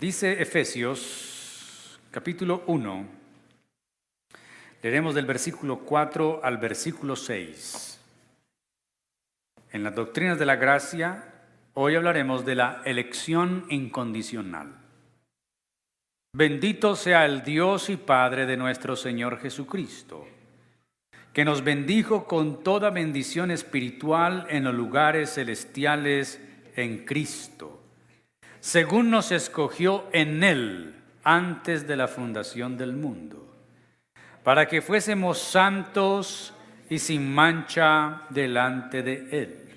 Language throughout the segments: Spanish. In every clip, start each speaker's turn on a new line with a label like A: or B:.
A: Dice Efesios capítulo 1, leeremos del versículo 4 al versículo 6. En las doctrinas de la gracia, hoy hablaremos de la elección incondicional. Bendito sea el Dios y Padre de nuestro Señor Jesucristo, que nos bendijo con toda bendición espiritual en los lugares celestiales en Cristo, según nos escogió en Él antes de la fundación del mundo, para que fuésemos santos y sin mancha delante de Él,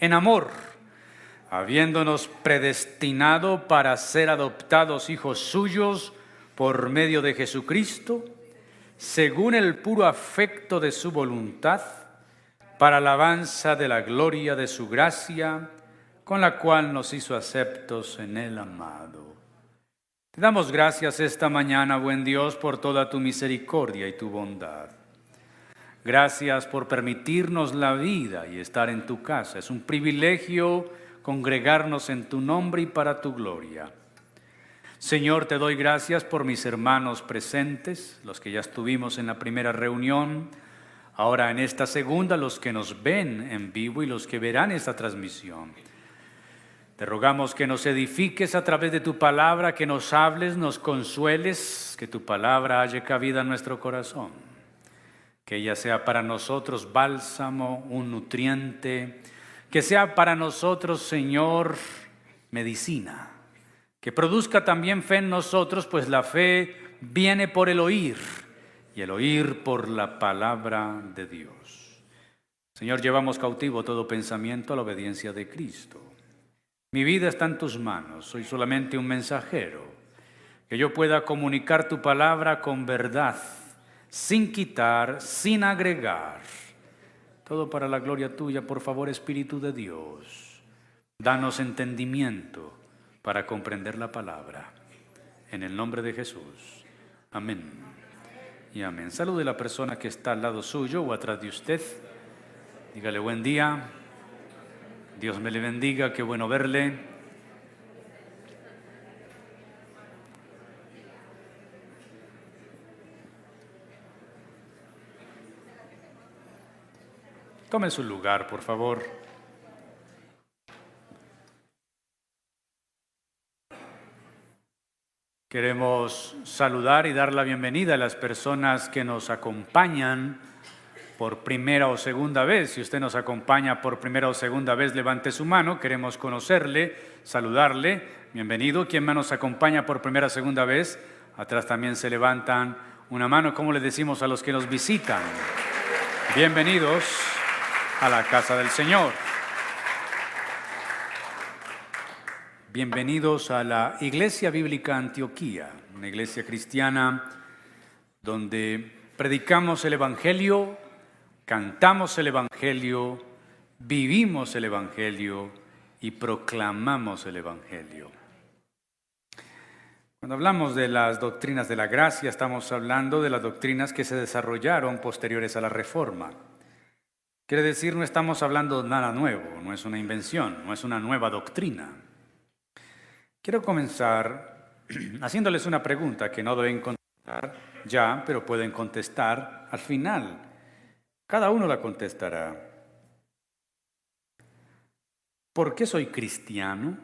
A: en amor habiéndonos predestinado para ser adoptados hijos suyos por medio de Jesucristo, según el puro afecto de su voluntad, para alabanza de la gloria de su gracia, con la cual nos hizo aceptos en el amado. Te damos gracias esta mañana, buen Dios, por toda tu misericordia y tu bondad. Gracias por permitirnos la vida y estar en tu casa. Es un privilegio congregarnos en tu nombre y para tu gloria. Señor, te doy gracias por mis hermanos presentes, los que ya estuvimos en la primera reunión, ahora en esta segunda, los que nos ven en vivo y los que verán esta transmisión. Te rogamos que nos edifiques a través de tu palabra, que nos hables, nos consueles, que tu palabra haya cabida en nuestro corazón, que ella sea para nosotros bálsamo, un nutriente, que sea para nosotros, Señor, medicina, que produzca también fe en nosotros, pues la fe viene por el oír y el oír por la palabra de Dios. Señor, llevamos cautivo todo pensamiento a la obediencia de Cristo. Mi vida está en tus manos, soy solamente un mensajero, que yo pueda comunicar tu palabra con verdad, sin quitar, sin agregar todo para la gloria tuya, por favor, Espíritu de Dios. Danos entendimiento para comprender la palabra. En el nombre de Jesús. Amén. Y amén. Salude a la persona que está al lado suyo o atrás de usted. Dígale buen día. Dios me le bendiga. Qué bueno verle. Tome su lugar, por favor. Queremos saludar y dar la bienvenida a las personas que nos acompañan por primera o segunda vez. Si usted nos acompaña por primera o segunda vez, levante su mano. Queremos conocerle, saludarle. Bienvenido. ¿Quién más nos acompaña por primera o segunda vez? Atrás también se levantan una mano. ¿Cómo le decimos a los que nos visitan? Bienvenidos a la casa del Señor. Bienvenidos a la Iglesia Bíblica Antioquía, una iglesia cristiana donde predicamos el Evangelio, cantamos el Evangelio, vivimos el Evangelio y proclamamos el Evangelio. Cuando hablamos de las doctrinas de la gracia, estamos hablando de las doctrinas que se desarrollaron posteriores a la Reforma. Quiere decir, no estamos hablando de nada nuevo, no es una invención, no es una nueva doctrina. Quiero comenzar haciéndoles una pregunta que no deben contestar ya, pero pueden contestar al final. Cada uno la contestará. ¿Por qué soy cristiano?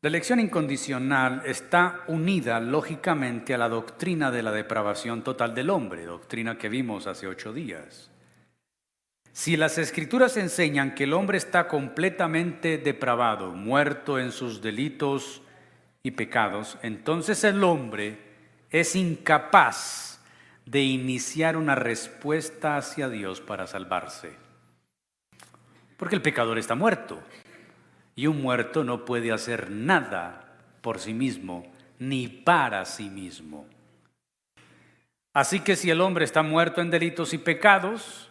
A: La elección incondicional está unida lógicamente a la doctrina de la depravación total del hombre, doctrina que vimos hace ocho días. Si las escrituras enseñan que el hombre está completamente depravado, muerto en sus delitos y pecados, entonces el hombre es incapaz de iniciar una respuesta hacia Dios para salvarse. Porque el pecador está muerto. Y un muerto no puede hacer nada por sí mismo, ni para sí mismo. Así que si el hombre está muerto en delitos y pecados,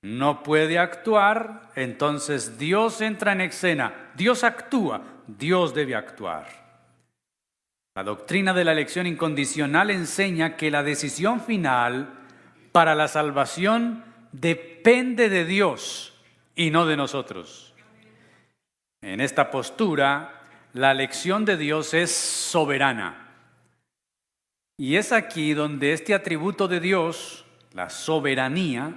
A: no puede actuar, entonces Dios entra en escena, Dios actúa, Dios debe actuar. La doctrina de la elección incondicional enseña que la decisión final para la salvación depende de Dios y no de nosotros. En esta postura, la elección de Dios es soberana. Y es aquí donde este atributo de Dios, la soberanía,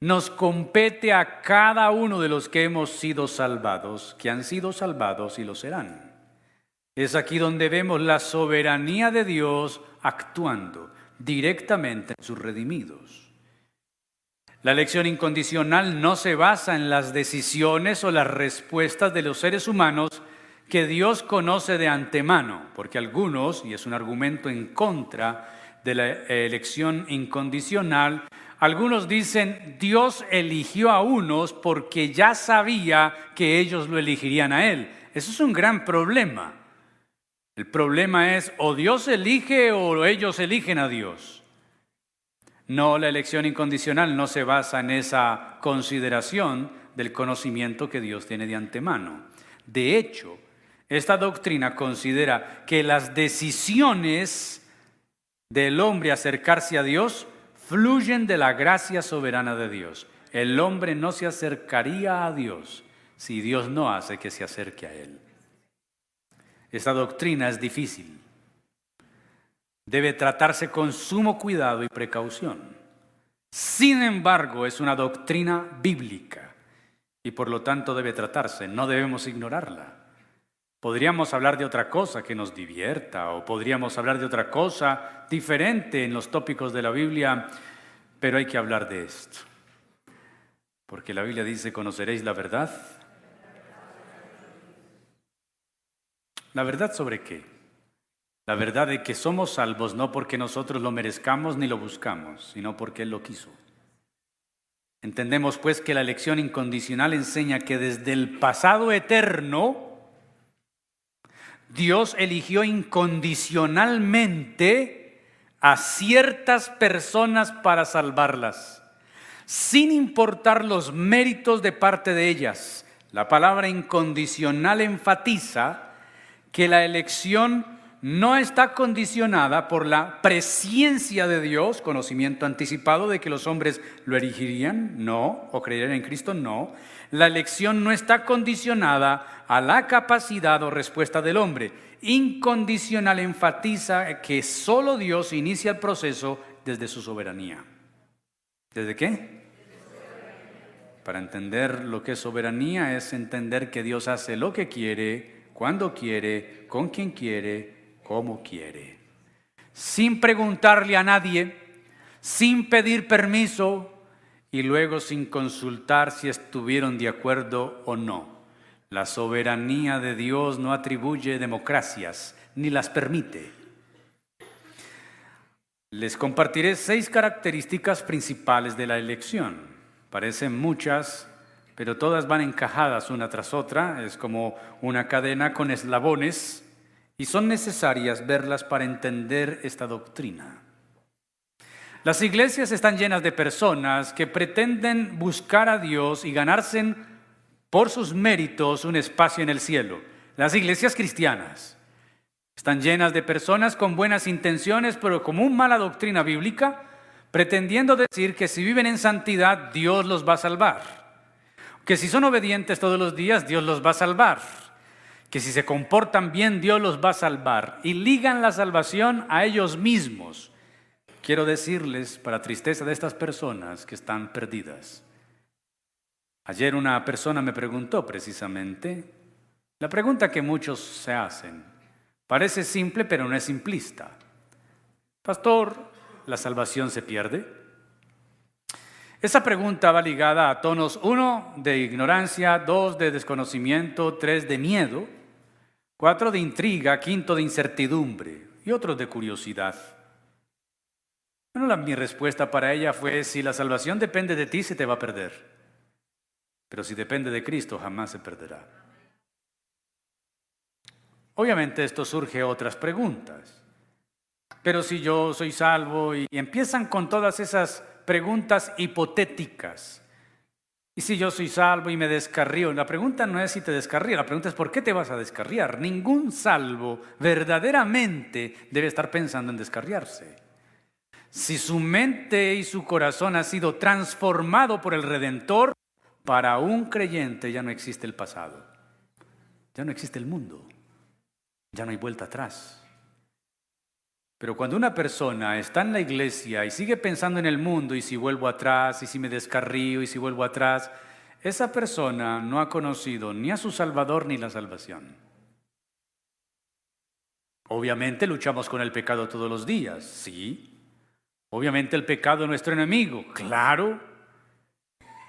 A: nos compete a cada uno de los que hemos sido salvados, que han sido salvados y lo serán. Es aquí donde vemos la soberanía de Dios actuando directamente en sus redimidos. La elección incondicional no se basa en las decisiones o las respuestas de los seres humanos que Dios conoce de antemano, porque algunos, y es un argumento en contra de la elección incondicional, algunos dicen, Dios eligió a unos porque ya sabía que ellos lo elegirían a Él. Eso es un gran problema. El problema es o Dios elige o ellos eligen a Dios. No, la elección incondicional no se basa en esa consideración del conocimiento que Dios tiene de antemano. De hecho, esta doctrina considera que las decisiones del hombre acercarse a Dios fluyen de la gracia soberana de Dios. El hombre no se acercaría a Dios si Dios no hace que se acerque a Él. Esta doctrina es difícil. Debe tratarse con sumo cuidado y precaución. Sin embargo, es una doctrina bíblica y por lo tanto debe tratarse. No debemos ignorarla. Podríamos hablar de otra cosa que nos divierta o podríamos hablar de otra cosa diferente en los tópicos de la Biblia, pero hay que hablar de esto. Porque la Biblia dice, conoceréis la verdad ¿La verdad sobre qué? La verdad de que somos salvos no porque nosotros lo merezcamos ni lo buscamos, sino porque Él lo quiso. Entendemos pues que la elección incondicional enseña que desde el pasado eterno, Dios eligió incondicionalmente a ciertas personas para salvarlas, sin importar los méritos de parte de ellas. La palabra incondicional enfatiza que la elección no está condicionada por la presciencia de Dios, conocimiento anticipado de que los hombres lo elegirían, no, o creerían en Cristo, no. La elección no está condicionada a la capacidad o respuesta del hombre. Incondicional enfatiza que solo Dios inicia el proceso desde su soberanía. ¿Desde qué? Para entender lo que es soberanía es entender que Dios hace lo que quiere cuando quiere, con quien quiere, como quiere. Sin preguntarle a nadie, sin pedir permiso y luego sin consultar si estuvieron de acuerdo o no. La soberanía de Dios no atribuye democracias ni las permite. Les compartiré seis características principales de la elección. Parecen muchas, pero todas van encajadas una tras otra, es como una cadena con eslabones, y son necesarias verlas para entender esta doctrina. Las iglesias están llenas de personas que pretenden buscar a Dios y ganarse por sus méritos un espacio en el cielo. Las iglesias cristianas están llenas de personas con buenas intenciones, pero como una mala doctrina bíblica, pretendiendo decir que si viven en santidad, Dios los va a salvar que si son obedientes todos los días, Dios los va a salvar. Que si se comportan bien, Dios los va a salvar. Y ligan la salvación a ellos mismos. Quiero decirles, para tristeza de estas personas que están perdidas. Ayer una persona me preguntó precisamente la pregunta que muchos se hacen. Parece simple, pero no es simplista. Pastor, ¿la salvación se pierde? Esa pregunta va ligada a tonos 1 de ignorancia, 2 de desconocimiento, 3 de miedo, 4 de intriga, 5 de incertidumbre y otros de curiosidad. Bueno, mi respuesta para ella fue, si la salvación depende de ti, se te va a perder. Pero si depende de Cristo, jamás se perderá. Obviamente esto surge otras preguntas. Pero si yo soy salvo y empiezan con todas esas preguntas hipotéticas. Y si yo soy salvo y me descarrío, la pregunta no es si te descarrío, la pregunta es ¿por qué te vas a descarriar? Ningún salvo verdaderamente debe estar pensando en descarriarse. Si su mente y su corazón ha sido transformado por el Redentor, para un creyente ya no existe el pasado. ya no existe el mundo, ya no hay vuelta atrás. Pero cuando una persona está en la iglesia y sigue pensando en el mundo y si vuelvo atrás y si me descarrío y si vuelvo atrás, esa persona no ha conocido ni a su Salvador ni la salvación. Obviamente luchamos con el pecado todos los días, sí. Obviamente el pecado es nuestro enemigo, claro.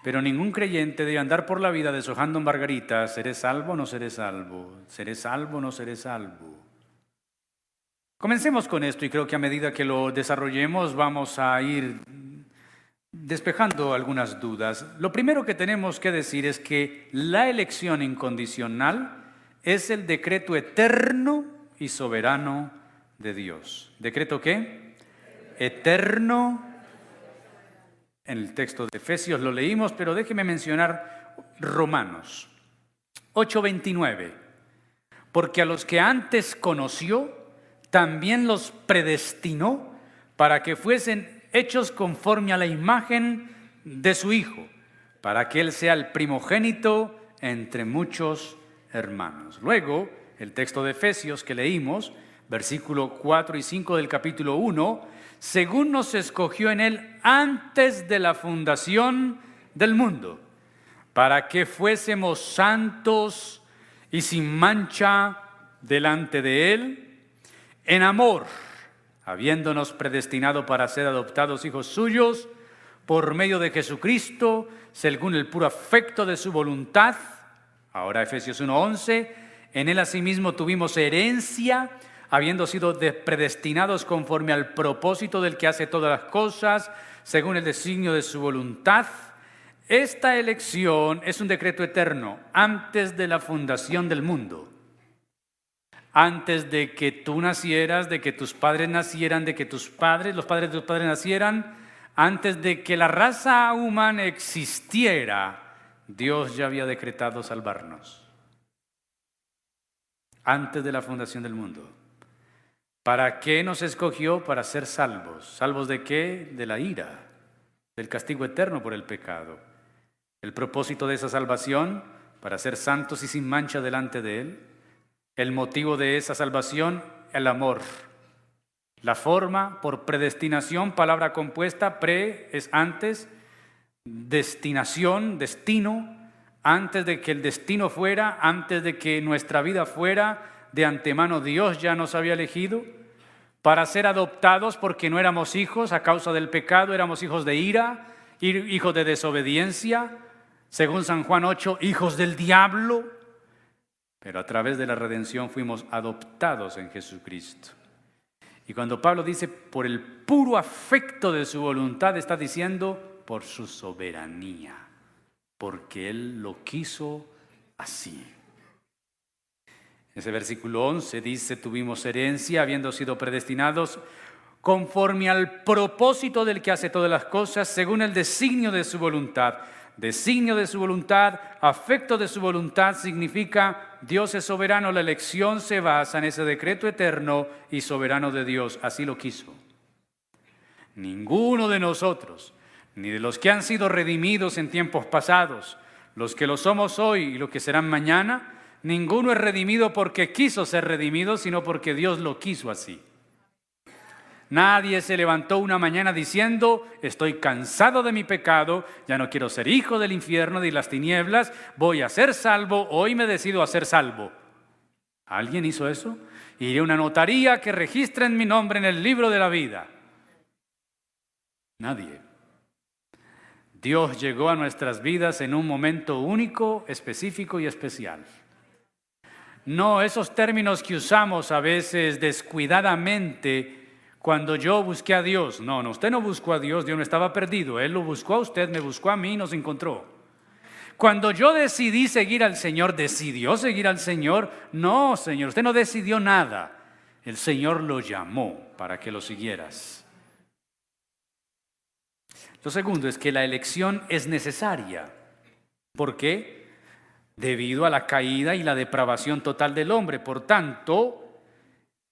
A: Pero ningún creyente debe andar por la vida deshojando margaritas, ¿seré salvo o no seré salvo? ¿Seré salvo o no seré salvo? Comencemos con esto y creo que a medida que lo desarrollemos vamos a ir despejando algunas dudas. Lo primero que tenemos que decir es que la elección incondicional es el decreto eterno y soberano de Dios. ¿Decreto qué? Eterno. En el texto de Efesios lo leímos, pero déjeme mencionar Romanos 8:29. Porque a los que antes conoció, también los predestinó para que fuesen hechos conforme a la imagen de su Hijo, para que Él sea el primogénito entre muchos hermanos. Luego, el texto de Efesios que leímos, versículo 4 y 5 del capítulo 1, según nos escogió en Él antes de la fundación del mundo, para que fuésemos santos y sin mancha delante de Él, en amor habiéndonos predestinado para ser adoptados hijos suyos por medio de Jesucristo, según el puro afecto de su voluntad. Ahora Efesios 1:11, en él asimismo tuvimos herencia, habiendo sido predestinados conforme al propósito del que hace todas las cosas, según el designio de su voluntad. Esta elección es un decreto eterno antes de la fundación del mundo antes de que tú nacieras, de que tus padres nacieran, de que tus padres, los padres de tus padres nacieran, antes de que la raza humana existiera, Dios ya había decretado salvarnos. Antes de la fundación del mundo. ¿Para qué nos escogió? Para ser salvos. ¿Salvos de qué? De la ira, del castigo eterno por el pecado. El propósito de esa salvación, para ser santos y sin mancha delante de Él, el motivo de esa salvación, el amor. La forma por predestinación, palabra compuesta, pre es antes, destinación, destino, antes de que el destino fuera, antes de que nuestra vida fuera, de antemano Dios ya nos había elegido para ser adoptados porque no éramos hijos a causa del pecado, éramos hijos de ira, hijos de desobediencia, según San Juan 8, hijos del diablo. Pero a través de la redención fuimos adoptados en Jesucristo. Y cuando Pablo dice por el puro afecto de su voluntad, está diciendo por su soberanía, porque Él lo quiso así. Ese versículo 11 dice, tuvimos herencia habiendo sido predestinados conforme al propósito del que hace todas las cosas, según el designio de su voluntad Designio de su voluntad, afecto de su voluntad significa Dios es soberano, la elección se basa en ese decreto eterno y soberano de Dios, así lo quiso. Ninguno de nosotros, ni de los que han sido redimidos en tiempos pasados, los que lo somos hoy y los que serán mañana, ninguno es redimido porque quiso ser redimido, sino porque Dios lo quiso así. Nadie se levantó una mañana diciendo, estoy cansado de mi pecado, ya no quiero ser hijo del infierno ni las tinieblas, voy a ser salvo, hoy me decido a ser salvo. ¿Alguien hizo eso? Iré a una notaría que registren mi nombre en el libro de la vida. Nadie. Dios llegó a nuestras vidas en un momento único, específico y especial. No esos términos que usamos a veces descuidadamente cuando yo busqué a Dios, no, no, usted no buscó a Dios, Dios no estaba perdido, Él lo buscó a usted, me buscó a mí, nos encontró. Cuando yo decidí seguir al Señor, ¿decidió seguir al Señor? No, Señor, usted no decidió nada. El Señor lo llamó para que lo siguieras. Lo segundo es que la elección es necesaria. ¿Por qué? Debido a la caída y la depravación total del hombre. Por tanto,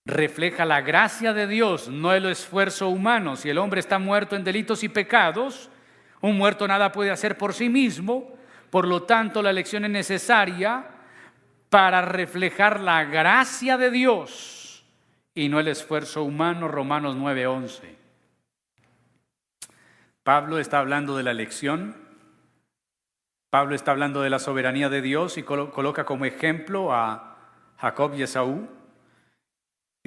A: refleja la gracia de Dios, no el esfuerzo humano. Si el hombre está muerto en delitos y pecados, un muerto nada puede hacer por sí mismo, por lo tanto la elección es necesaria para reflejar la gracia de Dios y no el esfuerzo humano, Romanos 9:11. Pablo está hablando de la elección, Pablo está hablando de la soberanía de Dios y coloca como ejemplo a Jacob y Esaú.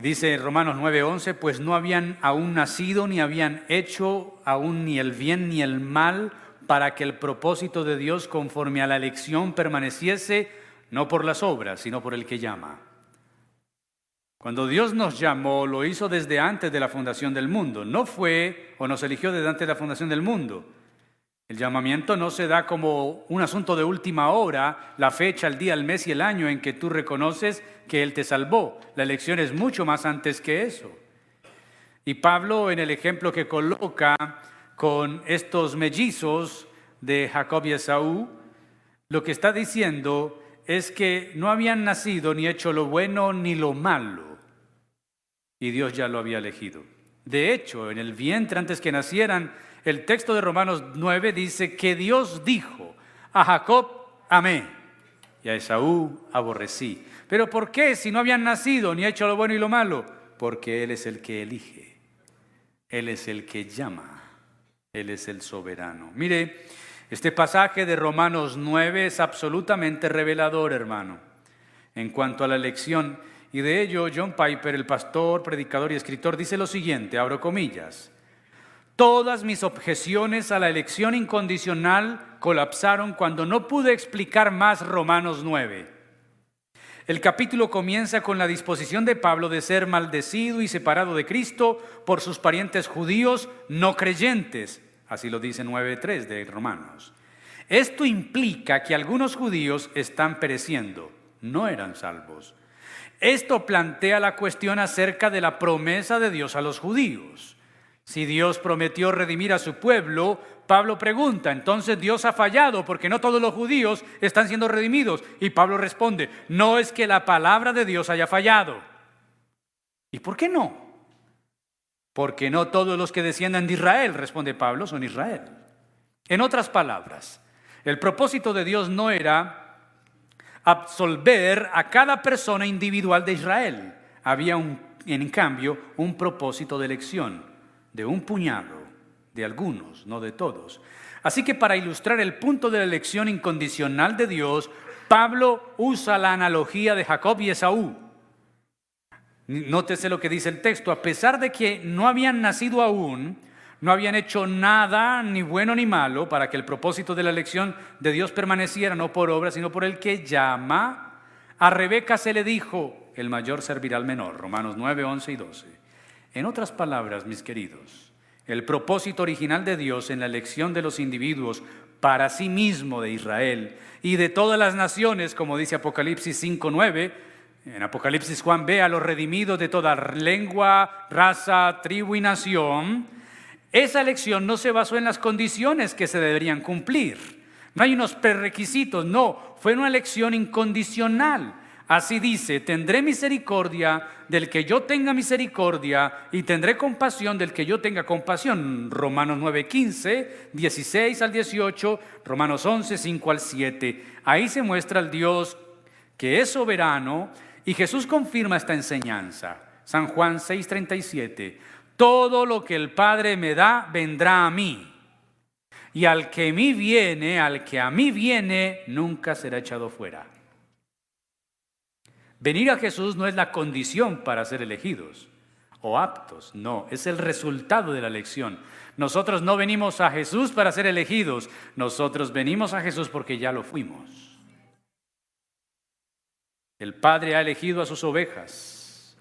A: Y dice Romanos 9:11, pues no habían aún nacido ni habían hecho aún ni el bien ni el mal para que el propósito de Dios conforme a la elección permaneciese no por las obras, sino por el que llama. Cuando Dios nos llamó, lo hizo desde antes de la fundación del mundo. No fue o nos eligió desde antes de la fundación del mundo. El llamamiento no se da como un asunto de última hora, la fecha, el día, el mes y el año en que tú reconoces que Él te salvó. La elección es mucho más antes que eso. Y Pablo en el ejemplo que coloca con estos mellizos de Jacob y Esaú, lo que está diciendo es que no habían nacido ni hecho lo bueno ni lo malo, y Dios ya lo había elegido. De hecho, en el vientre antes que nacieran, el texto de Romanos 9 dice que Dios dijo, a Jacob amé y a Esaú aborrecí. Pero ¿por qué si no habían nacido ni hecho lo bueno y lo malo? Porque Él es el que elige, Él es el que llama. Él es el soberano. Mire, este pasaje de Romanos 9 es absolutamente revelador, hermano, en cuanto a la elección. Y de ello, John Piper, el pastor, predicador y escritor, dice lo siguiente, abro comillas. Todas mis objeciones a la elección incondicional colapsaron cuando no pude explicar más Romanos 9. El capítulo comienza con la disposición de Pablo de ser maldecido y separado de Cristo por sus parientes judíos no creyentes. Así lo dice 9.3 de Romanos. Esto implica que algunos judíos están pereciendo, no eran salvos. Esto plantea la cuestión acerca de la promesa de Dios a los judíos. Si Dios prometió redimir a su pueblo, Pablo pregunta, entonces Dios ha fallado porque no todos los judíos están siendo redimidos. Y Pablo responde, no es que la palabra de Dios haya fallado. ¿Y por qué no? Porque no todos los que desciendan de Israel, responde Pablo, son Israel. En otras palabras, el propósito de Dios no era absolver a cada persona individual de Israel. Había un, en cambio un propósito de elección de un puñado de algunos, no de todos. Así que para ilustrar el punto de la elección incondicional de Dios, Pablo usa la analogía de Jacob y Esaú. Nótese lo que dice el texto, a pesar de que no habían nacido aún, no habían hecho nada, ni bueno ni malo, para que el propósito de la elección de Dios permaneciera no por obra, sino por el que llama. A Rebeca se le dijo, el mayor servirá al menor, Romanos 9, 11 y 12. En otras palabras, mis queridos, el propósito original de Dios en la elección de los individuos para sí mismo de Israel y de todas las naciones, como dice Apocalipsis 5.9, en Apocalipsis Juan ve a los redimidos de toda lengua, raza, tribu y nación. Esa elección no se basó en las condiciones que se deberían cumplir. No hay unos prerequisitos, no, fue una elección incondicional. Así dice, tendré misericordia del que yo tenga misericordia y tendré compasión del que yo tenga compasión. Romanos 9, 15, 16 al 18, Romanos 11, 5 al 7. Ahí se muestra el Dios que es soberano y Jesús confirma esta enseñanza. San Juan 6, 37. Todo lo que el Padre me da vendrá a mí. Y al que a mí viene, al que a mí viene, nunca será echado fuera. Venir a Jesús no es la condición para ser elegidos o aptos, no, es el resultado de la elección. Nosotros no venimos a Jesús para ser elegidos, nosotros venimos a Jesús porque ya lo fuimos. El Padre ha elegido a sus ovejas,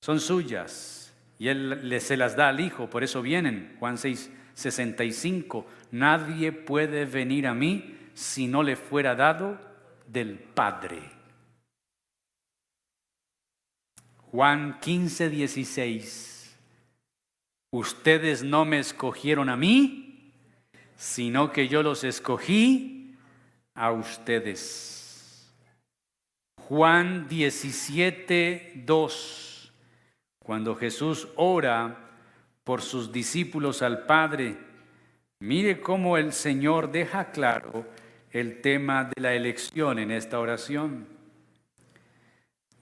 A: son suyas, y Él se las da al Hijo, por eso vienen. Juan 6, 65, nadie puede venir a mí si no le fuera dado del Padre. Juan 15, 16. Ustedes no me escogieron a mí, sino que yo los escogí a ustedes. Juan 17, 2. Cuando Jesús ora por sus discípulos al Padre, mire cómo el Señor deja claro el tema de la elección en esta oración.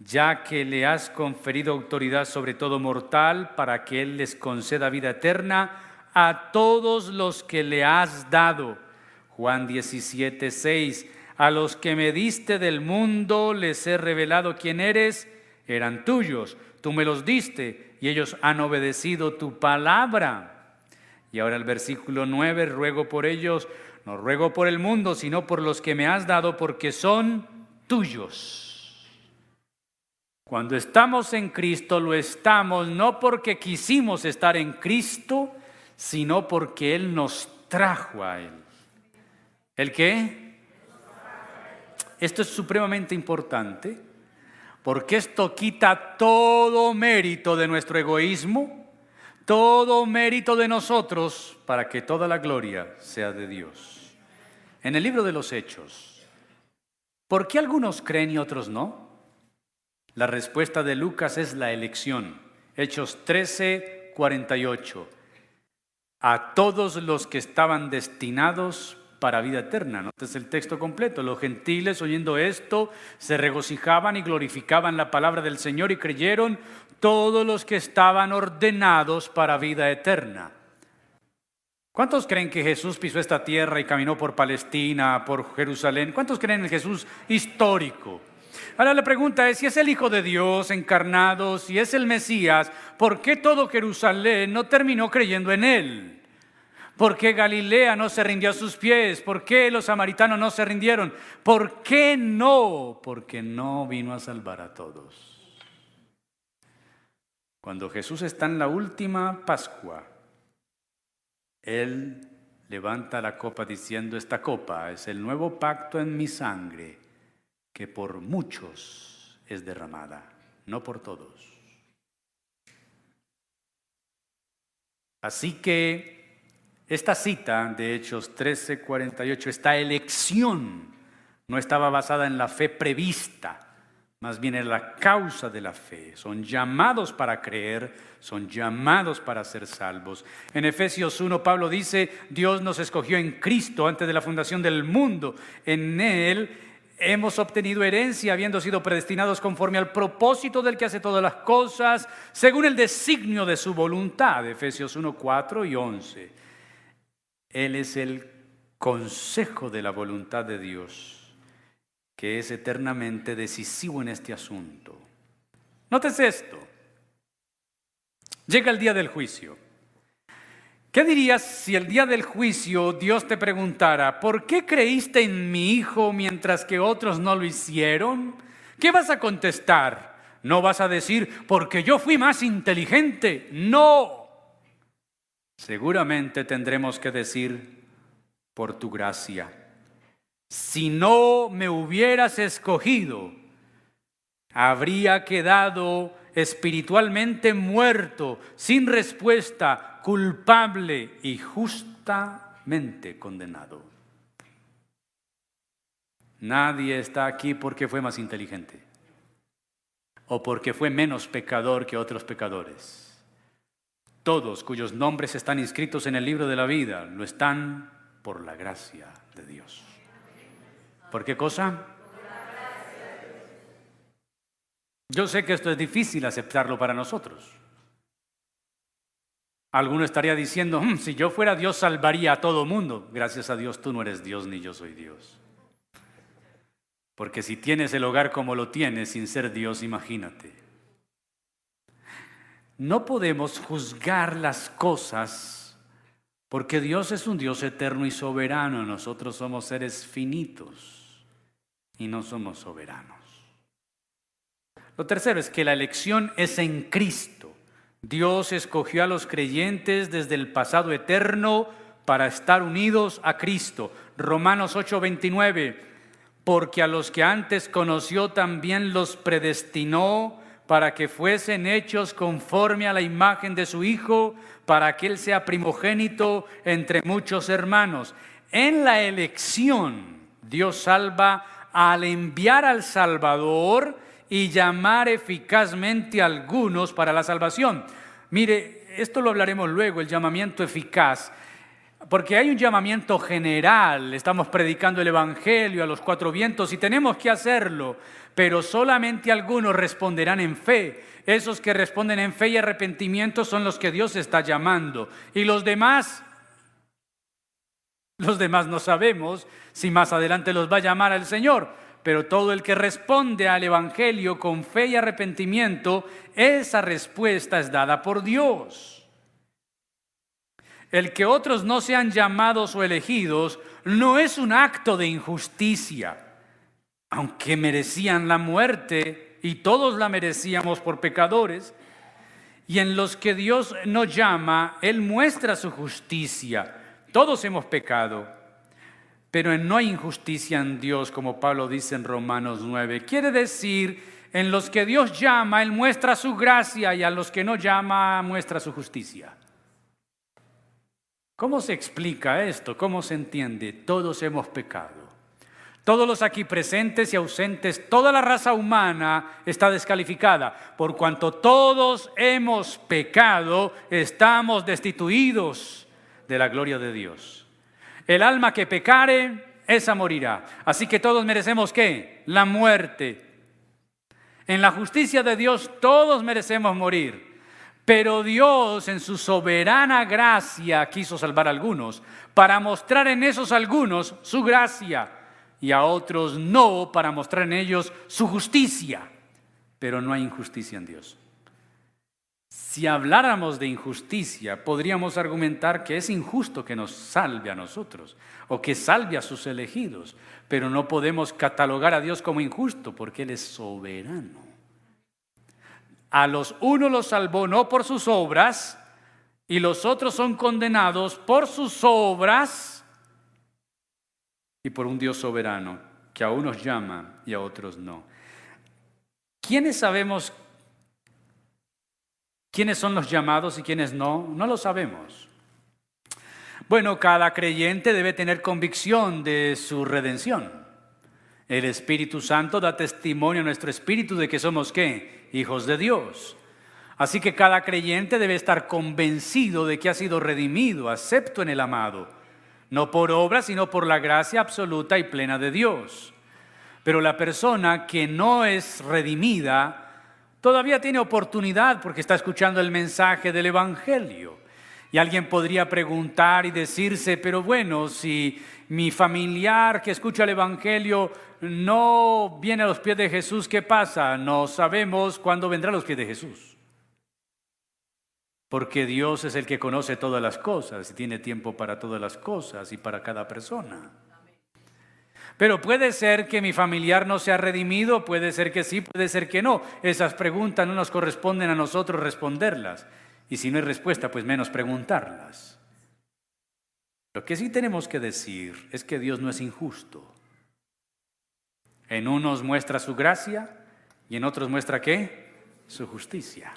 A: Ya que le has conferido autoridad sobre todo mortal para que Él les conceda vida eterna a todos los que le has dado. Juan 17, 6. A los que me diste del mundo les he revelado quién eres, eran tuyos, tú me los diste y ellos han obedecido tu palabra. Y ahora el versículo 9, ruego por ellos, no ruego por el mundo, sino por los que me has dado, porque son tuyos. Cuando estamos en Cristo, lo estamos no porque quisimos estar en Cristo, sino porque Él nos trajo a Él. ¿El qué? Esto es supremamente importante porque esto quita todo mérito de nuestro egoísmo, todo mérito de nosotros para que toda la gloria sea de Dios. En el libro de los Hechos, ¿por qué algunos creen y otros no? La respuesta de Lucas es la elección. Hechos 13, 48. A todos los que estaban destinados para vida eterna. ¿no? Este es el texto completo. Los gentiles, oyendo esto, se regocijaban y glorificaban la palabra del Señor y creyeron todos los que estaban ordenados para vida eterna. ¿Cuántos creen que Jesús pisó esta tierra y caminó por Palestina, por Jerusalén? ¿Cuántos creen en Jesús histórico? Ahora la pregunta es, si es el Hijo de Dios encarnado, si es el Mesías, ¿por qué todo Jerusalén no terminó creyendo en Él? ¿Por qué Galilea no se rindió a sus pies? ¿Por qué los samaritanos no se rindieron? ¿Por qué no? Porque no vino a salvar a todos. Cuando Jesús está en la última Pascua, Él levanta la copa diciendo, esta copa es el nuevo pacto en mi sangre que por muchos es derramada, no por todos. Así que esta cita de Hechos 13:48, esta elección no estaba basada en la fe prevista, más bien en la causa de la fe. Son llamados para creer, son llamados para ser salvos. En Efesios 1, Pablo dice, Dios nos escogió en Cristo antes de la fundación del mundo. En Él hemos obtenido herencia habiendo sido predestinados conforme al propósito del que hace todas las cosas, según el designio de su voluntad, Efesios 1, 4 y 11. Él es el consejo de la voluntad de Dios, que es eternamente decisivo en este asunto. Nótese esto. Llega el día del juicio. ¿Qué dirías si el día del juicio Dios te preguntara, ¿por qué creíste en mi hijo mientras que otros no lo hicieron? ¿Qué vas a contestar? No vas a decir, porque yo fui más inteligente. No. Seguramente tendremos que decir, por tu gracia. Si no me hubieras escogido, habría quedado espiritualmente muerto, sin respuesta, culpable y justamente condenado. Nadie está aquí porque fue más inteligente o porque fue menos pecador que otros pecadores. Todos cuyos nombres están inscritos en el libro de la vida lo están por la gracia de Dios. ¿Por qué cosa? Yo sé que esto es difícil aceptarlo para nosotros. Alguno estaría diciendo, hmm, si yo fuera Dios salvaría a todo mundo. Gracias a Dios tú no eres Dios ni yo soy Dios. Porque si tienes el hogar como lo tienes sin ser Dios, imagínate. No podemos juzgar las cosas porque Dios es un Dios eterno y soberano. Nosotros somos seres finitos y no somos soberanos. Lo tercero es que la elección es en Cristo. Dios escogió a los creyentes desde el pasado eterno para estar unidos a Cristo. Romanos 8:29, porque a los que antes conoció también los predestinó para que fuesen hechos conforme a la imagen de su Hijo, para que Él sea primogénito entre muchos hermanos. En la elección, Dios salva al enviar al Salvador, y llamar eficazmente a algunos para la salvación. Mire, esto lo hablaremos luego, el llamamiento eficaz, porque hay un llamamiento general, estamos predicando el Evangelio a los cuatro vientos y tenemos que hacerlo, pero solamente algunos responderán en fe. Esos que responden en fe y arrepentimiento son los que Dios está llamando. Y los demás, los demás no sabemos si más adelante los va a llamar al Señor. Pero todo el que responde al Evangelio con fe y arrepentimiento, esa respuesta es dada por Dios. El que otros no sean llamados o elegidos no es un acto de injusticia, aunque merecían la muerte y todos la merecíamos por pecadores, y en los que Dios no llama, Él muestra su justicia. Todos hemos pecado, pero no hay injusticia en Dios, como Pablo dice en Romanos 9. Quiere decir, en los que Dios llama, Él muestra su gracia y a los que no llama, muestra su justicia. ¿Cómo se explica esto? ¿Cómo se entiende? Todos hemos pecado. Todos los aquí presentes y ausentes, toda la raza humana está descalificada. Por cuanto todos hemos pecado, estamos destituidos de la gloria de Dios. El alma que pecare, esa morirá. Así que todos merecemos qué? La muerte. En la justicia de Dios todos merecemos morir. Pero Dios en su soberana gracia quiso salvar a algunos para mostrar en esos algunos su gracia y a otros no para mostrar en ellos su justicia. Pero no hay injusticia en Dios. Si habláramos de injusticia, podríamos argumentar que es injusto que nos salve a nosotros o que salve a sus elegidos, pero no podemos catalogar a Dios como injusto porque Él es soberano. A los unos los salvó no por sus obras, y los otros son condenados por sus obras y por un Dios soberano que a unos llama y a otros no. ¿Quiénes sabemos quiénes son los llamados y quiénes no? No lo sabemos. Bueno, cada creyente debe tener convicción de su redención. El Espíritu Santo da testimonio a nuestro espíritu de que somos qué? Hijos de Dios. Así que cada creyente debe estar convencido de que ha sido redimido, acepto en el amado, no por obra, sino por la gracia absoluta y plena de Dios. Pero la persona que no es redimida todavía tiene oportunidad porque está escuchando el mensaje del Evangelio. Y alguien podría preguntar y decirse, pero bueno, si mi familiar que escucha el Evangelio no viene a los pies de Jesús, ¿qué pasa? No sabemos cuándo vendrá a los pies de Jesús. Porque Dios es el que conoce todas las cosas y tiene tiempo para todas las cosas y para cada persona. Pero puede ser que mi familiar no sea redimido, puede ser que sí, puede ser que no. Esas preguntas no nos corresponden a nosotros responderlas. Y si no hay respuesta, pues menos preguntarlas. Lo que sí tenemos que decir es que Dios no es injusto. En unos muestra su gracia y en otros muestra qué? Su justicia.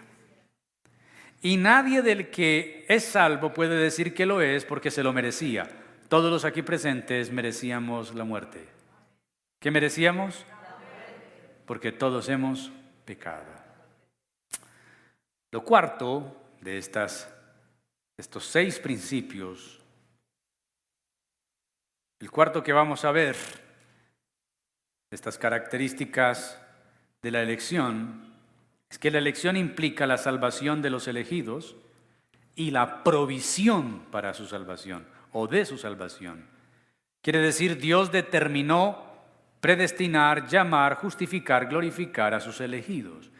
A: Y nadie del que es salvo puede decir que lo es porque se lo merecía. Todos los aquí presentes merecíamos la muerte. ¿Qué merecíamos? Porque todos hemos pecado. Lo cuarto de estas, estos seis principios. El cuarto que vamos a ver, estas características de la elección, es que la elección implica la salvación de los elegidos y la provisión para su salvación o de su salvación. Quiere decir, Dios determinó predestinar, llamar, justificar, glorificar a sus elegidos.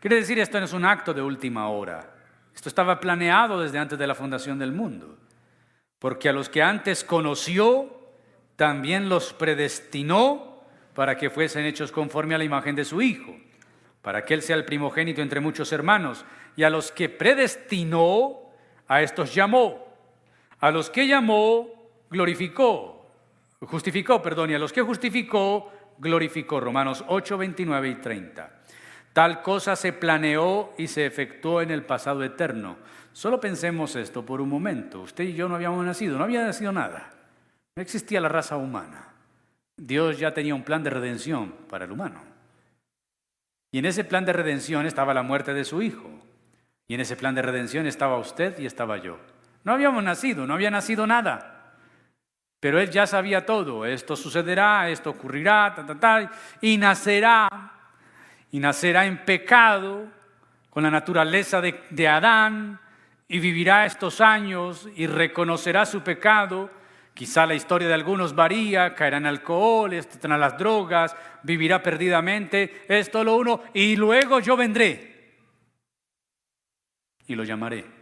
A: Quiere decir, esto no es un acto de última hora. Esto estaba planeado desde antes de la fundación del mundo. Porque a los que antes conoció, también los predestinó para que fuesen hechos conforme a la imagen de su Hijo, para que Él sea el primogénito entre muchos hermanos. Y a los que predestinó, a estos llamó. A los que llamó, glorificó. Justificó, perdón, y a los que justificó, glorificó. Romanos 8, 29 y 30. Tal cosa se planeó y se efectuó en el pasado eterno. Solo pensemos esto por un momento. Usted y yo no habíamos nacido, no había nacido nada. No existía la raza humana. Dios ya tenía un plan de redención para el humano. Y en ese plan de redención estaba la muerte de su hijo. Y en ese plan de redención estaba usted y estaba yo. No habíamos nacido, no había nacido nada. Pero él ya sabía todo. Esto sucederá, esto ocurrirá, ta, ta, ta, y nacerá y nacerá en pecado con la naturaleza de, Adán y vivirá estos años y reconocerá su pecado. Quizá la historia de algunos varía, caerá en alcohol, estará las drogas, vivirá perdidamente, esto lo uno, y luego yo vendré y lo llamaré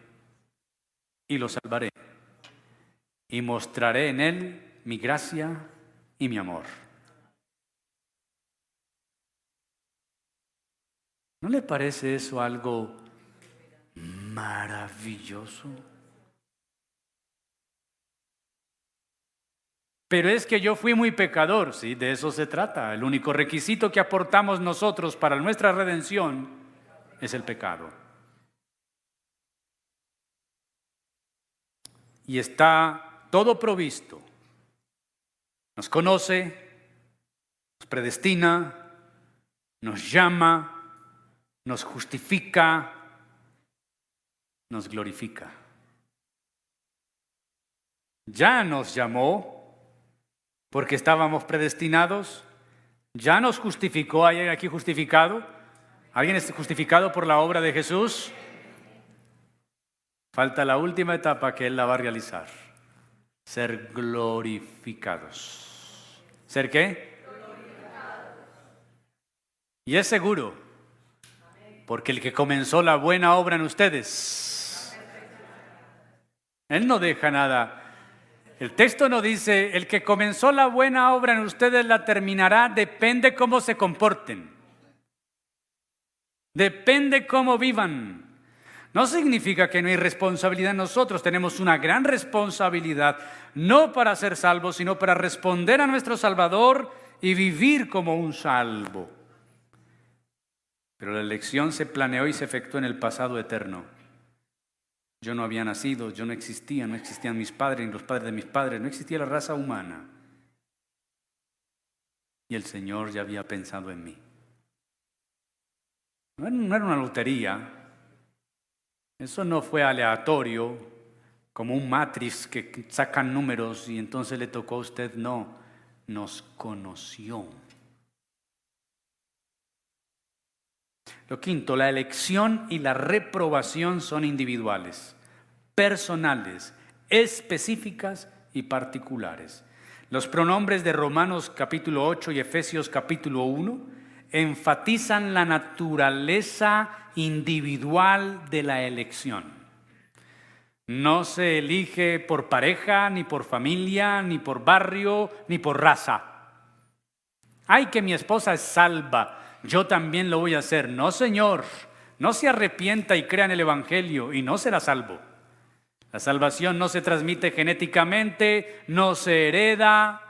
A: y lo salvaré y mostraré en él mi gracia y mi amor. ¿No le parece eso algo maravilloso? Pero es que yo fui muy pecador, sí, de eso se trata. El único requisito que aportamos nosotros para nuestra redención es el pecado. Y está todo provisto. Nos conoce, nos predestina, nos llama, nos justifica, nos glorifica. Ya nos llamó porque estábamos predestinados, ya nos justificó, ¿hay aquí justificado? ¿Alguien es justificado por la obra de Jesús? Falta la última etapa que Él la va a realizar, ser glorificados. ¿Ser qué? Y es seguro, porque el que comenzó la buena obra en ustedes, Él no deja nada. El texto no dice, el que comenzó la buena obra en ustedes la terminará, depende cómo se comporten. Depende cómo vivan. No significa que no hay responsabilidad en nosotros, tenemos una gran responsabilidad, no para ser salvos, sino para responder a nuestro Salvador y vivir como un salvo. Pero la elección se planeó y se efectuó en el pasado eterno. Yo no había nacido, yo no existía, no existían mis padres ni los padres de mis padres, no existía la raza humana. Y el Señor ya había pensado en mí. No era una lotería, eso no fue aleatorio, como un matriz que sacan números y entonces le tocó a usted, no, nos conoció. Lo quinto, la elección y la reprobación son individuales, personales, específicas y particulares. Los pronombres de Romanos capítulo 8 y Efesios capítulo 1 enfatizan la naturaleza individual de la elección. No se elige por pareja, ni por familia, ni por barrio, ni por raza. Ay, que mi esposa es salva yo también lo voy a hacer. No, Señor, no se arrepienta y crea en el Evangelio y no será salvo. La salvación no se transmite genéticamente, no se hereda,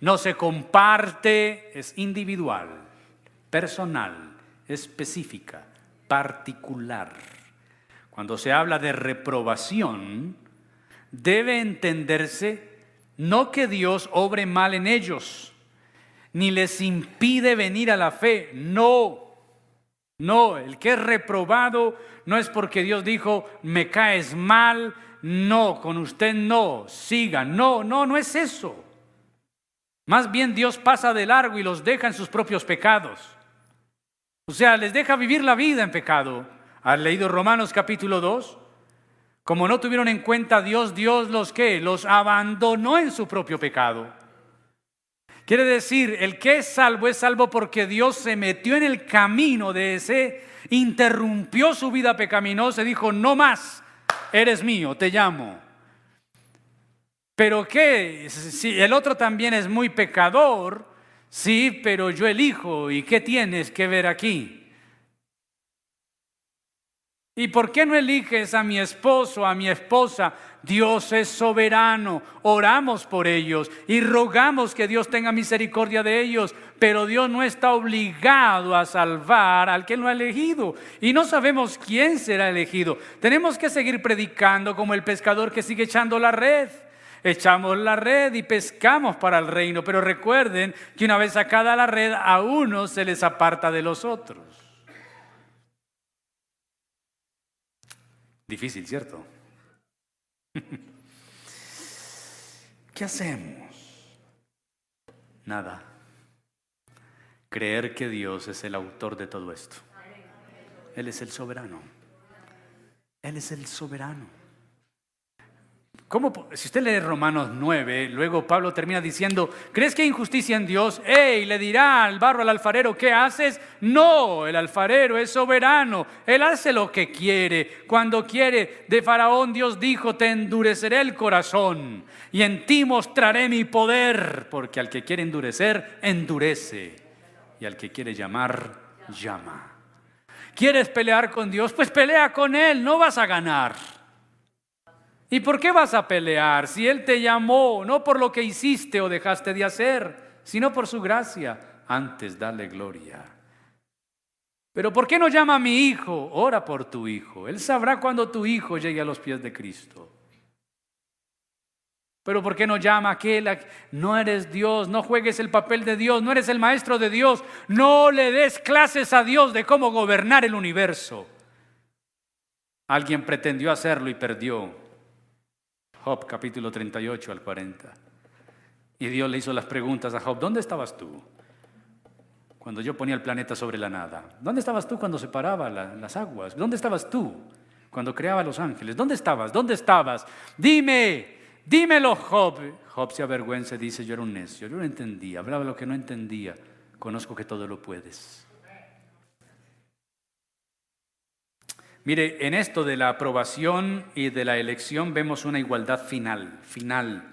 A: no se comparte, es individual, personal, específica, particular. Cuando se habla de reprobación, debe entenderse no que Dios obre mal en ellos, ni les impide venir a la fe. No, no, el que es reprobado no es porque Dios dijo, me caes mal, no, con usted no, siga, no, no, no es eso. Más bien Dios pasa de largo y los deja en sus propios pecados. O sea, les deja vivir la vida en pecado. ¿Has leído Romanos capítulo 2? Como no tuvieron en cuenta a Dios, Dios los que los abandonó en su propio pecado. Quiere decir, el que es salvo es salvo porque Dios se metió en el camino de ese, interrumpió su vida pecaminosa y dijo, no más, eres mío, te llamo. Pero qué, si el otro también es muy pecador, sí, pero yo elijo, ¿y qué tienes que ver aquí? ¿Y por qué no eliges a mi esposo, a mi esposa? Dios es soberano. Oramos por ellos y rogamos que Dios tenga misericordia de ellos. Pero Dios no está obligado a salvar al que lo ha elegido. Y no sabemos quién será elegido. Tenemos que seguir predicando como el pescador que sigue echando la red. Echamos la red y pescamos para el reino. Pero recuerden que una vez sacada la red, a uno se les aparta de los otros. Difícil, ¿cierto? ¿Qué hacemos? Nada. creer que Dios es el autor de todo esto. Él es el soberano. Él es el soberano. ¿Cómo, si usted lee Romanos 9, luego Pablo termina diciendo, ¿crees que hay injusticia en Dios? ¡Ey! Le dirá al barro al alfarero, ¿qué haces? No, el alfarero es soberano, él hace lo que quiere. Cuando quiere, de Faraón Dios dijo, te endureceré el corazón y en ti mostraré mi poder, porque al que quiere endurecer, endurece, y al que quiere llamar, llama. ¿Quieres pelear con Dios? Pues pelea con Él, no vas a ganar. ¿Y por qué vas a pelear si Él te llamó, no por lo que hiciste o dejaste de hacer, sino por su gracia? Antes dale gloria. Pero ¿por qué no llama a mi hijo? Ora por tu hijo. Él sabrá cuando tu hijo llegue a los pies de Cristo. Pero ¿por qué no llama a aquel? No eres Dios, no juegues el papel de Dios, no eres el maestro de Dios, no le des clases a Dios de cómo gobernar el universo. Alguien pretendió hacerlo y perdió. Job capítulo 38 al 40. Y Dios le hizo las preguntas a Job, ¿dónde estabas tú? Cuando yo ponía el planeta sobre la nada. ¿Dónde estabas tú cuando separaba las aguas? ¿Dónde estabas tú cuando creaba los ángeles? ¿Dónde estabas? ¿Dónde estabas? Dime, dímelo Job. Job se avergüenza y dice, yo era un necio, yo no entendía, hablaba lo que no entendía. Conozco que todo lo puedes. Mire, en esto de la aprobación y de la elección vemos una igualdad final, final.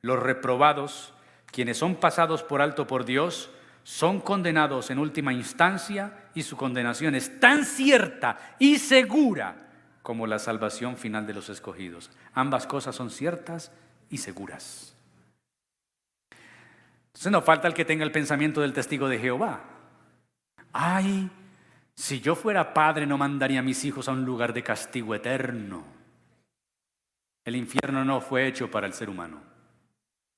A: Los reprobados, quienes son pasados por alto por Dios, son condenados en última instancia y su condenación es tan cierta y segura como la salvación final de los escogidos. Ambas cosas son ciertas y seguras. Entonces no falta el que tenga el pensamiento del testigo de Jehová. Ay, si yo fuera padre no mandaría a mis hijos a un lugar de castigo eterno. El infierno no fue hecho para el ser humano,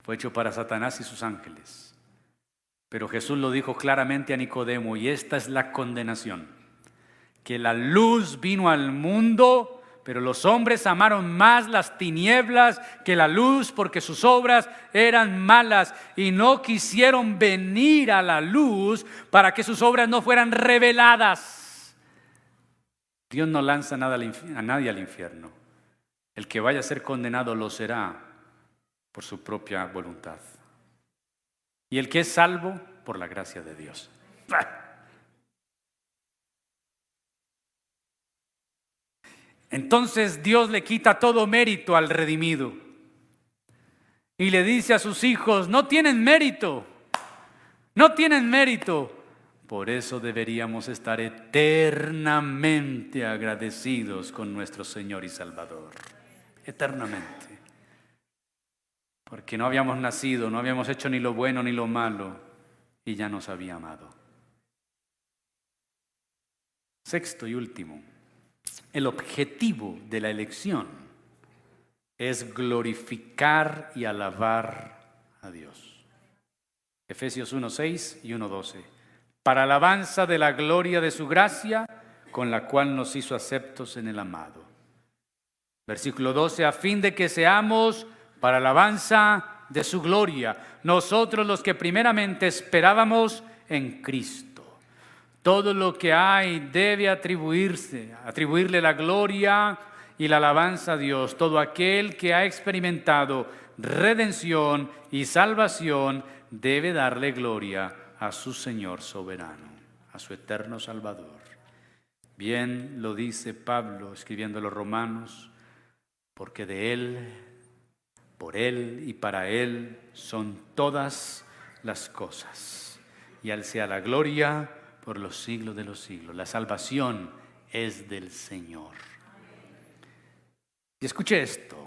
A: fue hecho para Satanás y sus ángeles. Pero Jesús lo dijo claramente a Nicodemo y esta es la condenación, que la luz vino al mundo pero los hombres amaron más las tinieblas que la luz porque sus obras eran malas y no quisieron venir a la luz para que sus obras no fueran reveladas. Dios no lanza nada a nadie al infierno. El que vaya a ser condenado lo será por su propia voluntad. Y el que es salvo por la gracia de Dios. Entonces Dios le quita todo mérito al redimido y le dice a sus hijos, no tienen mérito, no tienen mérito. Por eso deberíamos estar eternamente agradecidos con nuestro Señor y Salvador. Eternamente. Porque no habíamos nacido, no habíamos hecho ni lo bueno ni lo malo y ya nos había amado. Sexto y último. El objetivo de la elección es glorificar y alabar a Dios. Efesios 1.6 y 1.12. Para alabanza de la gloria de su gracia, con la cual nos hizo aceptos en el amado. Versículo 12, a fin de que seamos para alabanza de su gloria, nosotros los que primeramente esperábamos en Cristo. Todo lo que hay debe atribuirse, atribuirle la gloria y la alabanza a Dios. Todo aquel que ha experimentado redención y salvación debe darle gloria a su Señor soberano, a su eterno Salvador. Bien lo dice Pablo escribiendo a los romanos, porque de Él, por Él y para Él son todas las cosas. Y al sea la gloria por los siglos de los siglos. La salvación es del Señor. Y escuche esto.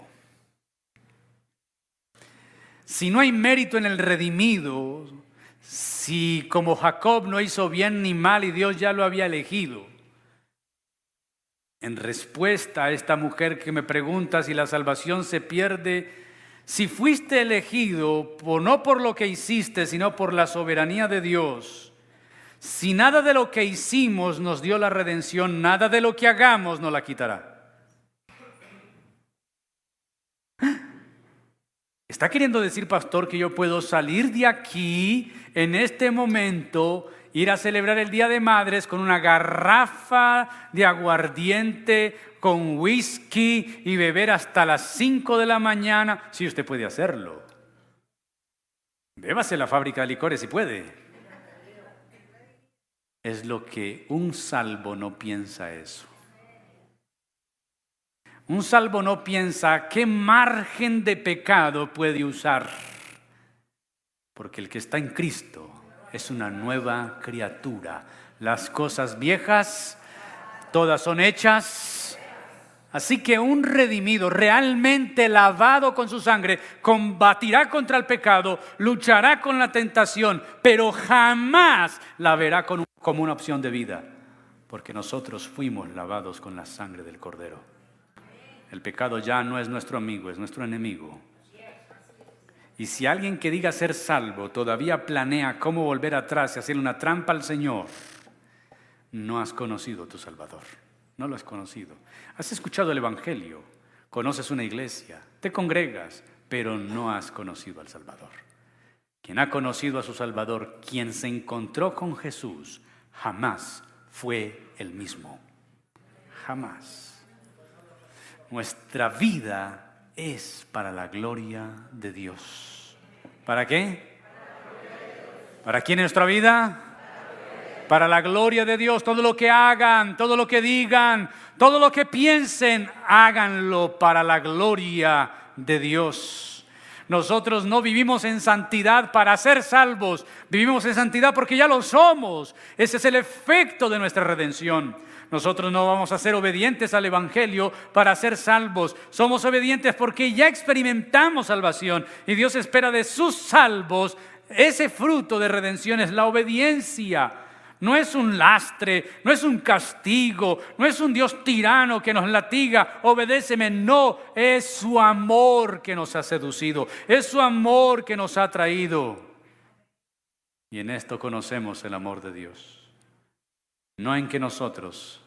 A: Si no hay mérito en el redimido, si como Jacob no hizo bien ni mal y Dios ya lo había elegido, en respuesta a esta mujer que me pregunta si la salvación se pierde, si fuiste elegido no por lo que hiciste, sino por la soberanía de Dios, si nada de lo que hicimos nos dio la redención, nada de lo que hagamos nos la quitará. está queriendo decir, pastor, que yo puedo salir de aquí en este momento, ir a celebrar el Día de Madres con una garrafa de aguardiente, con whisky y beber hasta las 5 de la mañana? Sí, usted puede hacerlo. Bébase la fábrica de licores si puede. Es lo que un salvo no piensa eso. Un salvo no piensa qué margen de pecado puede usar. Porque el que está en Cristo es una nueva criatura. Las cosas viejas, todas son hechas Así que un redimido, realmente lavado con su sangre, combatirá contra el pecado, luchará con la tentación, pero jamás la verá como una opción de vida, porque nosotros fuimos lavados con la sangre del Cordero. El pecado ya no es nuestro amigo, es nuestro enemigo. Y si alguien que diga ser salvo todavía planea cómo volver atrás y hacer una trampa al Señor, no has conocido a tu Salvador. No lo has conocido. Has escuchado el Evangelio, conoces una iglesia, te congregas, pero no has conocido al Salvador. Quien ha conocido a su Salvador, quien se encontró con Jesús, jamás fue el mismo. Jamás. Nuestra vida es para la gloria de Dios. ¿Para qué? ¿Para quién es nuestra vida? Para la gloria de Dios. Todo lo que hagan, todo lo que digan, todo lo que piensen, háganlo para la gloria de Dios. Nosotros no vivimos en santidad para ser salvos, vivimos en santidad porque ya lo somos. Ese es el efecto de nuestra redención. Nosotros no vamos a ser obedientes al Evangelio para ser salvos. Somos obedientes porque ya experimentamos salvación y Dios espera de sus salvos. Ese fruto de redención es la obediencia no es un lastre, no es un castigo, no es un Dios tirano que nos latiga, obedéceme, no, es su amor que nos ha seducido, es su amor que nos ha traído. Y en esto conocemos el amor de Dios, no en que nosotros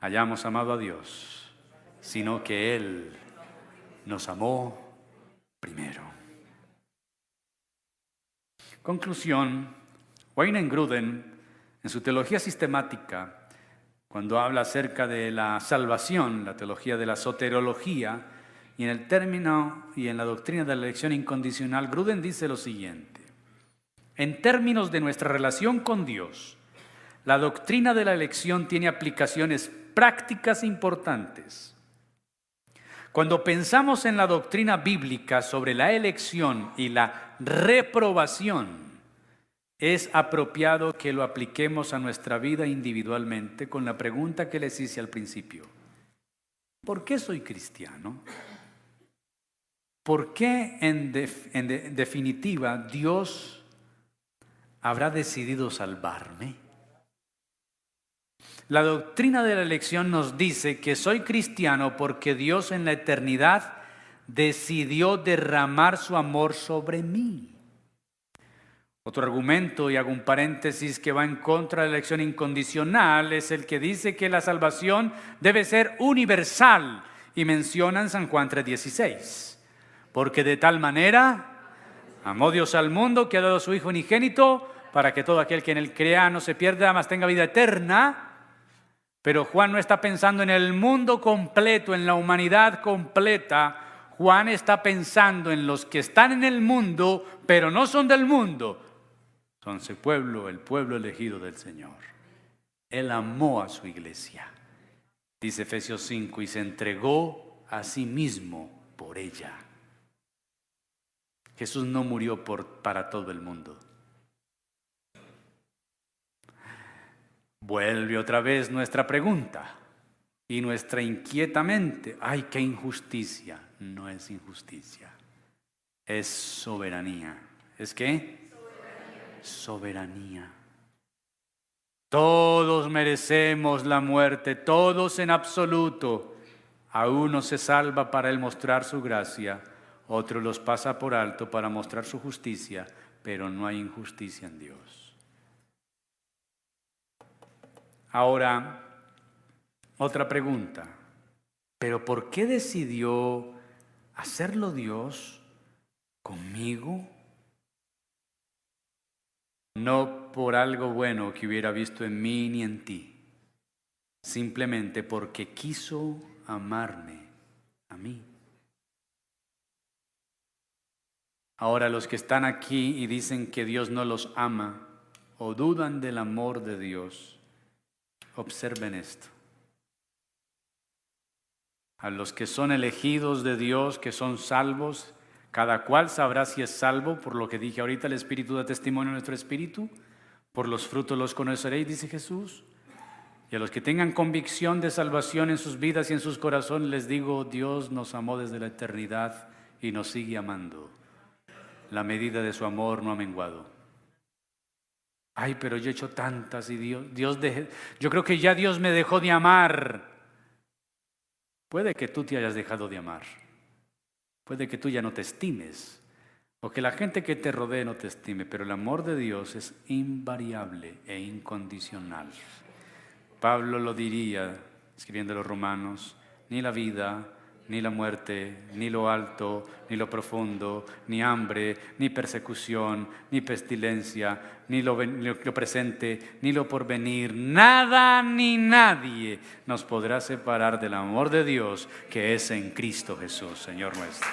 A: hayamos amado a Dios, sino que Él nos amó primero. Conclusión, Wayne Gruden en su teología sistemática, cuando habla acerca de la salvación, la teología de la soterología, y en el término y en la doctrina de la elección incondicional, Gruden dice lo siguiente. En términos de nuestra relación con Dios, la doctrina de la elección tiene aplicaciones prácticas importantes. Cuando pensamos en la doctrina bíblica sobre la elección y la reprobación, es apropiado que lo apliquemos a nuestra vida individualmente con la pregunta que les hice al principio. ¿Por qué soy cristiano? ¿Por qué en, definitiva Dios habrá decidido salvarme? La doctrina de la elección nos dice que soy cristiano porque Dios en la eternidad decidió derramar su amor sobre mí. Otro argumento, y hago un paréntesis, que va en contra de la elección incondicional, es el que dice que la salvación debe ser universal, y menciona en San Juan 3:16, porque de tal manera amó Dios al mundo que ha dado a su Hijo unigénito, para que todo aquel que en él crea no se pierda, mas tenga vida eterna. Pero Juan no está pensando en el mundo completo, en la humanidad completa. Juan está pensando en los que están en el mundo, pero no son del mundo, son su pueblo, el pueblo elegido del Señor. Él amó a su iglesia. Dice Efesios 5, y se entregó a sí mismo por ella. Jesús no murió por, para todo el mundo. Vuelve otra vez nuestra pregunta y nuestra inquieta mente. ¡Ay, qué injusticia! No es injusticia, es soberanía. ¿Es qué? Soberanía. Todos merecemos la muerte, todos en absoluto. A uno se salva para él mostrar su gracia, otro los pasa por alto para mostrar su justicia, pero no hay injusticia en Dios. Ahora, otra pregunta. ¿Pero por qué decidió hacerlo Dios conmigo? No por algo bueno que hubiera visto en mí ni en ti, simplemente porque quiso amarme a mí. Ahora los que están aquí y dicen que Dios no los ama o dudan del amor de Dios, observen esto. A los que son elegidos de Dios, que son salvos, cada cual sabrá si es salvo, por lo que dije ahorita, el Espíritu da testimonio a nuestro Espíritu, por los frutos los conoceréis, dice Jesús. Y a los que tengan convicción de salvación en sus vidas y en sus corazones, les digo, Dios nos amó desde la eternidad y nos sigue amando. La medida de su amor no ha menguado. Ay, pero yo he hecho tantas y Dios, Dios yo creo que ya Dios me dejó de amar. Puede que tú te hayas dejado de amar. Puede que tú ya no te estimes. O que la gente que te rodee no te estime. Pero el amor de Dios es invariable e incondicional. Pablo lo diría, escribiendo a los romanos, ni la vida, ni la muerte, ni lo alto, ni lo profundo, ni hambre, ni persecución, ni pestilencia, ni lo, presente, ni lo porvenir, nada ni nadie nos podrá separar del amor de Dios que es en Cristo Jesús, Señor nuestro.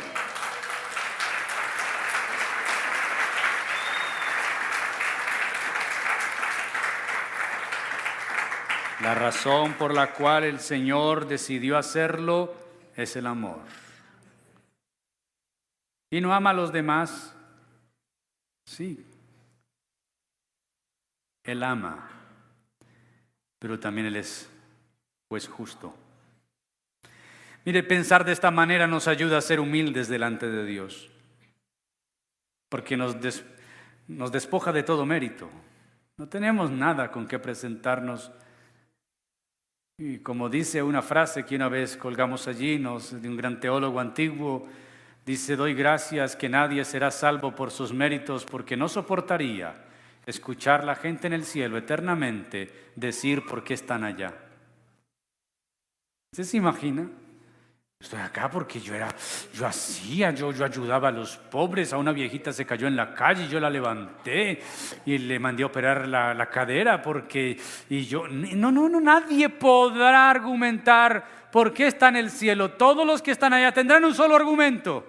A: La razón por la cual el Señor decidió hacerlo es el amor. ¿Y no ama a los demás? Sí. Él ama, pero también Él es pues justo. Mire, pensar de esta manera nos ayuda a ser humildes delante de Dios, porque nos, nos despoja de todo mérito. No tenemos nada con que presentarnos y como dice una frase que una vez colgamos allí, nos, de un gran teólogo antiguo, dice, doy gracias que nadie será salvo por sus méritos porque no soportaría escuchar la gente en el cielo eternamente decir por qué están allá. ¿Usted se imagina? Estoy acá porque yo era, yo hacía, yo, yo ayudaba a los pobres, a una viejita se cayó en la calle, yo la levanté y le mandé a operar la, la cadera porque, y yo, no, no, no, nadie podrá argumentar por qué está en el cielo. Todos los que están allá tendrán un solo argumento.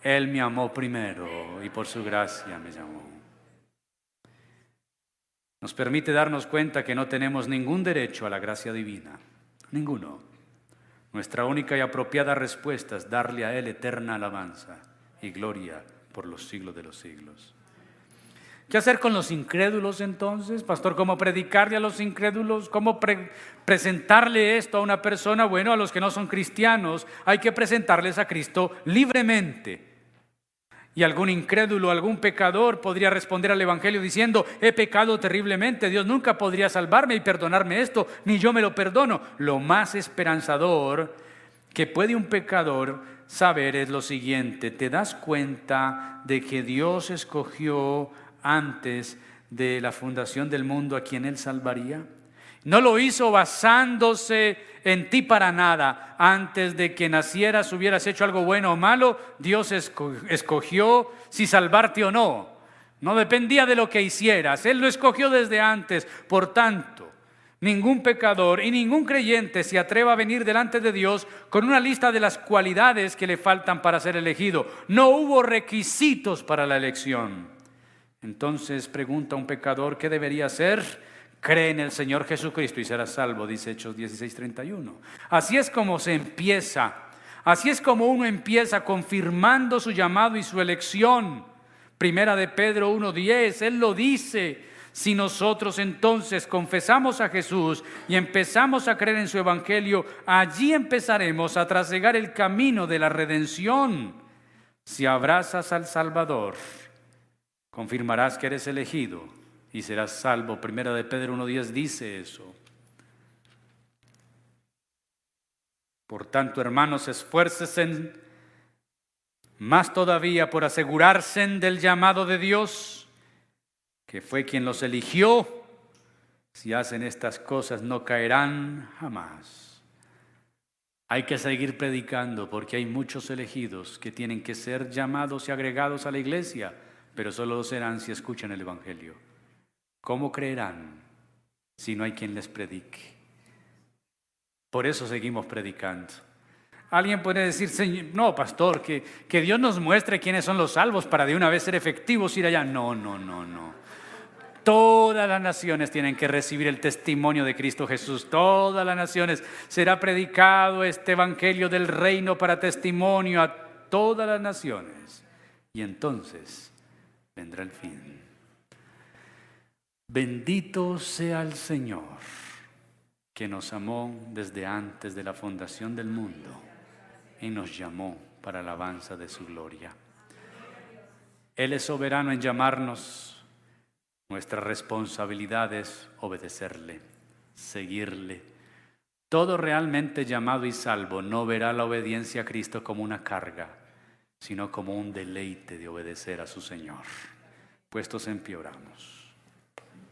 A: Él me amó primero y por su gracia me llamó. Nos permite darnos cuenta que no tenemos ningún derecho a la gracia divina, ninguno. Nuestra única y apropiada respuesta es darle a Él eterna alabanza y gloria por los siglos de los siglos. ¿Qué hacer con los incrédulos entonces, pastor? ¿Cómo predicarle a los incrédulos? ¿Cómo presentarle esto a una persona? Bueno, a los que no son cristianos hay que presentarles a Cristo libremente. Y algún incrédulo, algún pecador podría responder al Evangelio diciendo, he pecado terriblemente, Dios nunca podría salvarme y perdonarme esto, ni yo me lo perdono. Lo más esperanzador que puede un pecador saber es lo siguiente, te das cuenta de que Dios escogió antes de la fundación del mundo a quien Él salvaría. No lo hizo basándose en ti para nada. Antes de que nacieras hubieras hecho algo bueno o malo, Dios escogió si salvarte o no. No dependía de lo que hicieras. Él lo escogió desde antes. Por tanto, ningún pecador y ningún creyente se atreva a venir delante de Dios con una lista de las cualidades que le faltan para ser elegido. No hubo requisitos para la elección. Entonces pregunta un pecador, ¿qué debería hacer? Cree en el Señor Jesucristo y serás salvo, dice Hechos 16:31. Así es como se empieza. Así es como uno empieza confirmando su llamado y su elección. Primera de Pedro 1:10, él lo dice. Si nosotros entonces confesamos a Jesús y empezamos a creer en su evangelio, allí empezaremos a trasegar el camino de la redención. Si abrazas al Salvador, confirmarás que eres elegido y serás salvo. Primera de Pedro 1.10 dice eso. Por tanto, hermanos, esfuércesen más todavía por asegurarse del llamado de Dios, que fue quien los eligió. Si hacen estas cosas no caerán jamás. Hay que seguir predicando porque hay muchos elegidos que tienen que ser llamados y agregados a la iglesia, pero solo lo serán si escuchan el Evangelio. ¿Cómo creerán si no hay quien les predique? Por eso seguimos predicando. Alguien puede decir, Señor, no, pastor, que, que Dios nos muestre quiénes son los salvos para de una vez ser efectivos ir allá. No, no, no, no. Todas las naciones tienen que recibir el testimonio de Cristo Jesús. Todas las naciones será predicado este evangelio del reino para testimonio a todas las naciones. Y entonces vendrá el fin. Bendito sea el Señor que nos amó desde antes de la fundación del mundo y nos llamó para alabanza de su gloria. Él es soberano en llamarnos. Nuestra responsabilidad es obedecerle, seguirle. Todo realmente llamado y salvo no verá la obediencia a Cristo como una carga, sino como un deleite de obedecer a su Señor. Puestos en pie oramos.